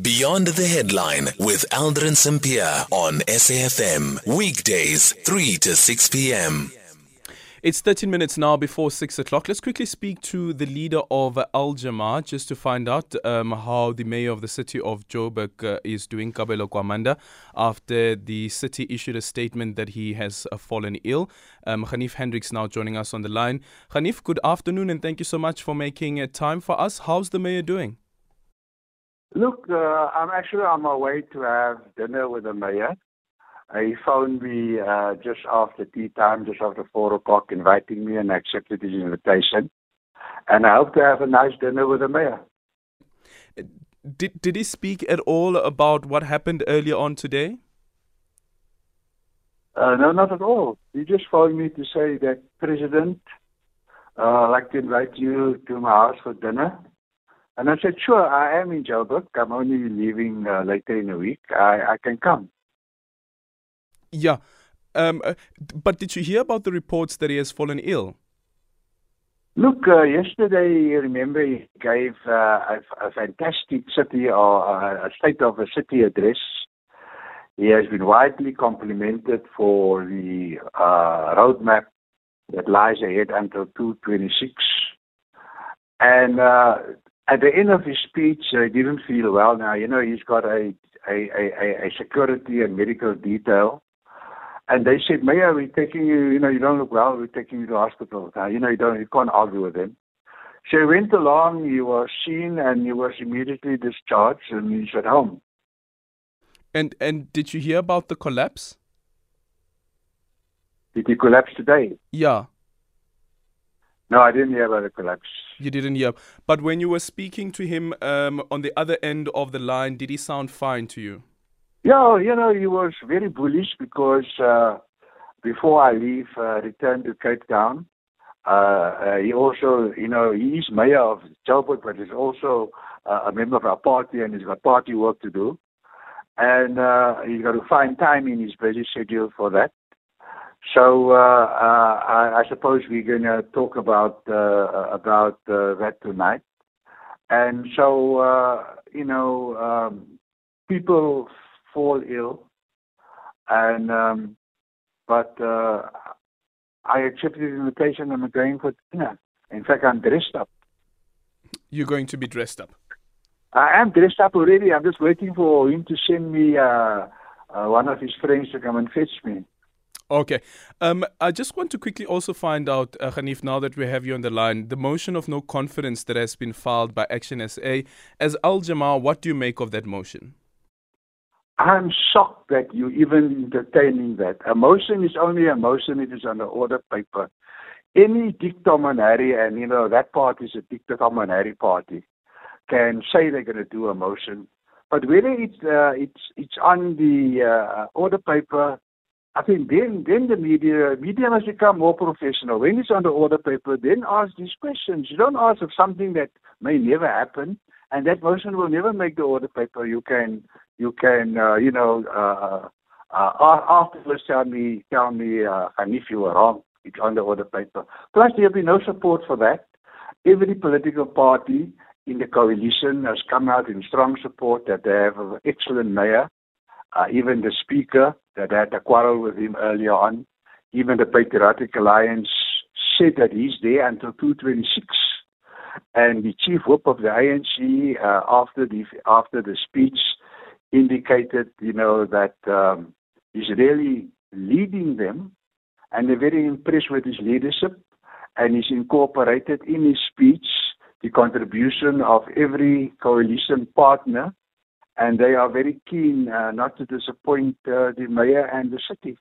Beyond the Headline with Aldrin Sampear on SAFM. Weekdays, 3 to 6 p.m. It's 13 minutes now before 6 o'clock. Let's quickly speak to the leader of Al Jama-ah just to find out um, how the mayor of the city of Joburg uh, is doing, Kabelo Gwamanda, after the city issued a statement that he has uh, fallen ill. Um, Ganief Hendricks now joining us on the line. Ganief, good afternoon and thank you so much for making uh, time for us. How's the mayor doing? Look, uh, I'm actually on my way to have dinner with the mayor. Uh, he phoned me uh, just after tea time, just after four o'clock, inviting me, and I accepted his invitation. And I hope to have a nice dinner with the mayor. Did Did he speak at all about what happened earlier on today? Uh, no, not at all. He just phoned me to say that President, uh, I'd like to invite you to my house for dinner. And I said, sure, I am in Joburg. I'm only leaving uh, later in the week. I, I can come. Yeah. Um, uh, but did you hear about the reports that he has fallen ill? Look, uh, yesterday, remember, he gave uh, a, a, fantastic city or uh, a state of a city address. He has been widely complimented for the uh, roadmap that lies ahead until 226. And uh, at the end of his speech, he didn't feel well. Now, you know, he's got a, a, a, a security and medical detail. And they said, Mayor, we're taking you, you know, you don't look well, we're taking you to hospital. Now, you know, you don't, you can't argue with them. So he went along, he was seen, and he was immediately discharged, and he's at home. And and did you hear about the collapse? Did he collapse today? Yeah. No, I didn't hear about the collapse. You didn't hear. But when you were speaking to him um, on the other end of the line, did he sound fine to you? Yeah, you know, he was very bullish because uh, before I leave, uh, return to Cape Town, uh, uh, he also, you know, he's mayor of Joburg, but he's also uh, a member of our party and he's got party work to do. And uh, he's got to find time in his busy schedule for that. So uh, uh, I, I, suppose we're going to talk about uh, about uh, that tonight. And so uh, you know, um, people fall ill, and um, but uh, I accepted the invitation. I'm going for dinner. In fact, I'm dressed up. You're going to be dressed up. I am dressed up already. I'm just waiting for him to send me one of his friends to come and fetch me. Okay. Um, I just want to quickly also find out, uh, Ganief, now that we have you on the line, the motion of no confidence that has been filed by ActionSA. As Al Jama-ah, what do you make of that motion? I'm shocked that you even entertaining that. A motion is only a motion, it is on the order paper. Any dictatorial, and you know, that party is a dictatorial party, can say they're going to do a motion. But whether it's, uh, it's, it's on the uh, order paper, I think then then the media media must become more professional. When it's on the order paper, then ask these questions. You don't ask of something that may never happen, and that motion will never make the order paper. You can you can uh, you know uh, uh, afterwards tell me tell me uh, and if you were wrong. It's on the order paper. Plus, there will be no support for that. Every political party in the coalition has come out in strong support that they have an excellent mayor uh, even the speaker that had a quarrel with him earlier on, even the Patriotic Alliance said that he's there until 226. And the chief whip of the ANC, uh, after the after the speech, indicated, you know, that um, he's really leading them, and they're very impressed with his leadership. And he's incorporated in his speech the contribution of every coalition partner and they are very keen uh, not to disappoint uh, the mayor and the city.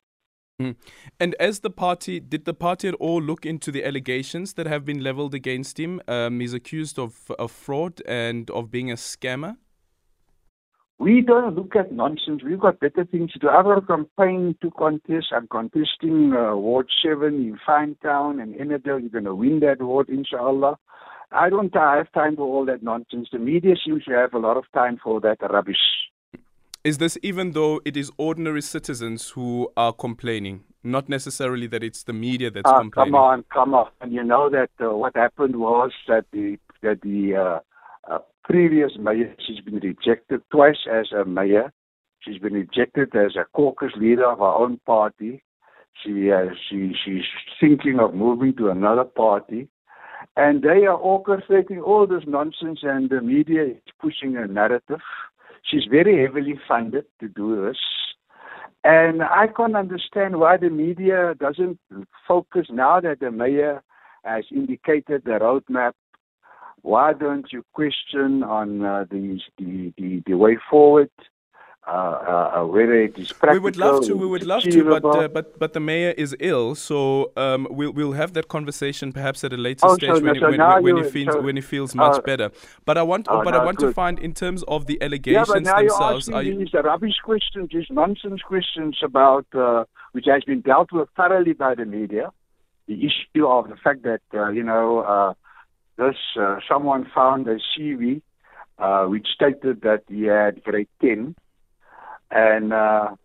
Mm. And as the party, did the party at all look into the allegations that have been leveled against him? Um, he's accused of, of fraud and of being a scammer. We don't look at nonsense. We've got better things to do. I've got a campaign to contest. I'm contesting uh, Ward 7 in Finetown and Ennerdale. You're going to win that ward, inshallah. I don't have time for all that nonsense. The media seems to have a lot of time for that rubbish. Is this even though it is ordinary citizens who are complaining, not necessarily that it's the media that's uh, complaining? Come on, come on. And you know that uh, what happened was that the that the uh, uh, previous mayor. She's been rejected twice as a mayor. She's been rejected as a caucus leader of her own party. She uh, she she's thinking of moving to another party, and they are orchestrating all this nonsense, and the media is pushing a narrative. She's very heavily funded to do this. And I can't understand why the media doesn't focus now that the mayor has indicated the roadmap. Why don't you question on uh, the, the, the, the way forward? Uh, whether it is practical. We would love to. We would love to, but uh, but but the mayor is ill, so um, we'll we'll have that conversation perhaps at a later oh, stage so, when, so when, when, when, he feels so, when he feels much uh, better. But I want oh, but no, I want good. to find in terms of the Yeah, allegations but now themselves. you're asking you, these rubbish questions, these nonsense questions about uh, which has been dealt with thoroughly by the media. The issue of the fact that uh, you know uh, this uh, someone found a CV uh, which stated that he had grade ten, and uh,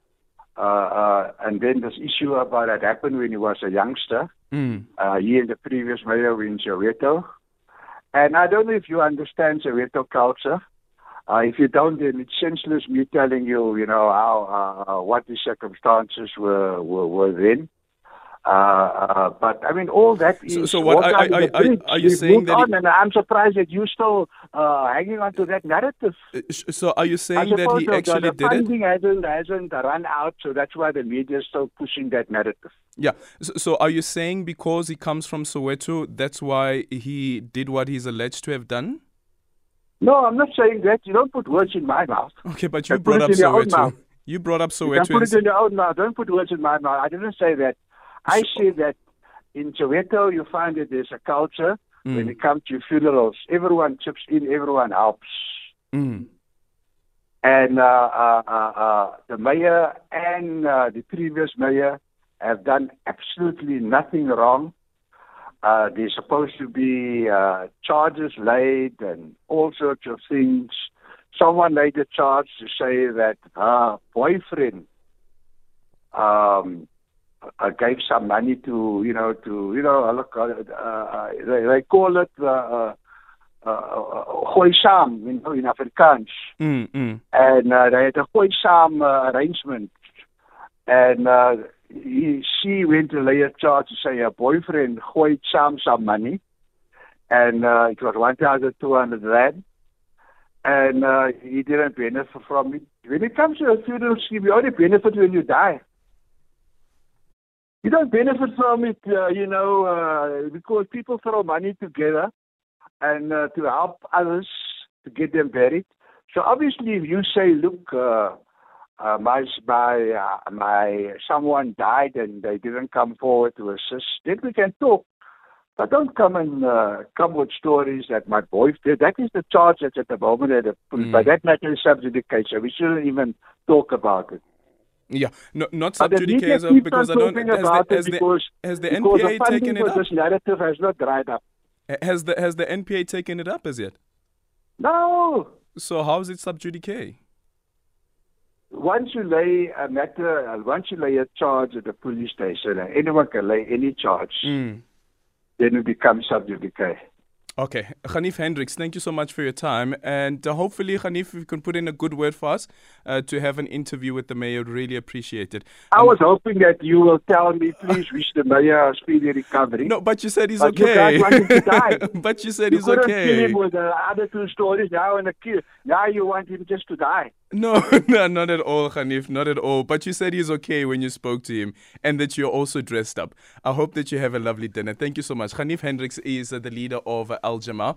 uh, uh, and then this issue about that happened when he was a youngster. Mm. Uh, he and the previous mayor were in Soweto. And I don't know if you understand Soweto culture. Uh, if you don't, then it's senseless me telling you, you know, how uh, what the circumstances were were, were then. Uh, uh, but I mean, all that is. So- so what water are- under are- the are- bridge. are you saying that on, and I'm surprised that you're still uh, hanging on to that narrative. Uh, so are you saying that he the- the- actually the did it? funding hasn't hasn't run out, so that's why the media is still pushing that narrative. Yeah. So, so are you saying because he comes from Soweto, that's why he did what he's alleged to have done? No, I'm not saying that. You don't put words in my mouth. Okay, but you put brought up Soweto. You brought up You Soweto. can put it in your own mouth. Don't put words in my mouth. I didn't say that. I said that in Soweto you find that there's a culture when Mm. it comes to funerals. Everyone chips in, everyone helps. Mm. And uh, uh, uh, uh, the mayor and uh, the previous mayor have done absolutely nothing wrong. Uh, there's supposed to be uh, charges laid and all sorts of things. Someone laid a charge to say that her boyfriend um, uh, gave some money to, you know, to, you know, look, uh, uh, they, they call it uh, uh, uh, you know, in Afrikaans Mm, mm. and uh, they had a gooi saam uh, arrangement. And uh, he, she went to lay a charge to say her boyfriend gooi saam some money, and uh, it was one thousand two hundred rand, and uh, he didn't benefit from it. When it comes to a funeral scheme, you only benefit when you die. You don't benefit from it, uh, you know, uh, because people throw money together and uh, to help others to get them buried. So obviously, if you say, look, uh, uh, my my uh, my someone died and they didn't come forward to assist, then we can talk. But don't come and uh, come with stories that my boyfriend. That is the charge that's at the moment at the. Mm. But that matter is sub judice. We shouldn't even talk about it. Yeah, no, not the sub judice because I don't. Has the, has because, the because the NPA funding taken it up? this narrative has not dried up. Has the has the NPA taken it up as yet? No. So how is it sub judice? Once you lay a matter, once you lay a charge at the police station, and anyone can lay any charge, Mm. then it becomes sub judice. Okay, Ganief Hendricks, thank you so much for your time. And uh, hopefully, Ganief, if you can put in a good word for us uh, to have an interview with the mayor, really appreciate it. I Um, was hoping that you will tell me, please wish the mayor a speedy recovery. No, but you said he's But you okay. die. but you said you he's okay. him with the other two stories now and a kill. Now you want him just to die. No, no, not at all, Ganief, not at all. But you said he's okay when you spoke to him and that you're also dressed up. I hope that you have a lovely dinner. Thank you so much. Ganief Hendricks is the leader of Al Jama-ah.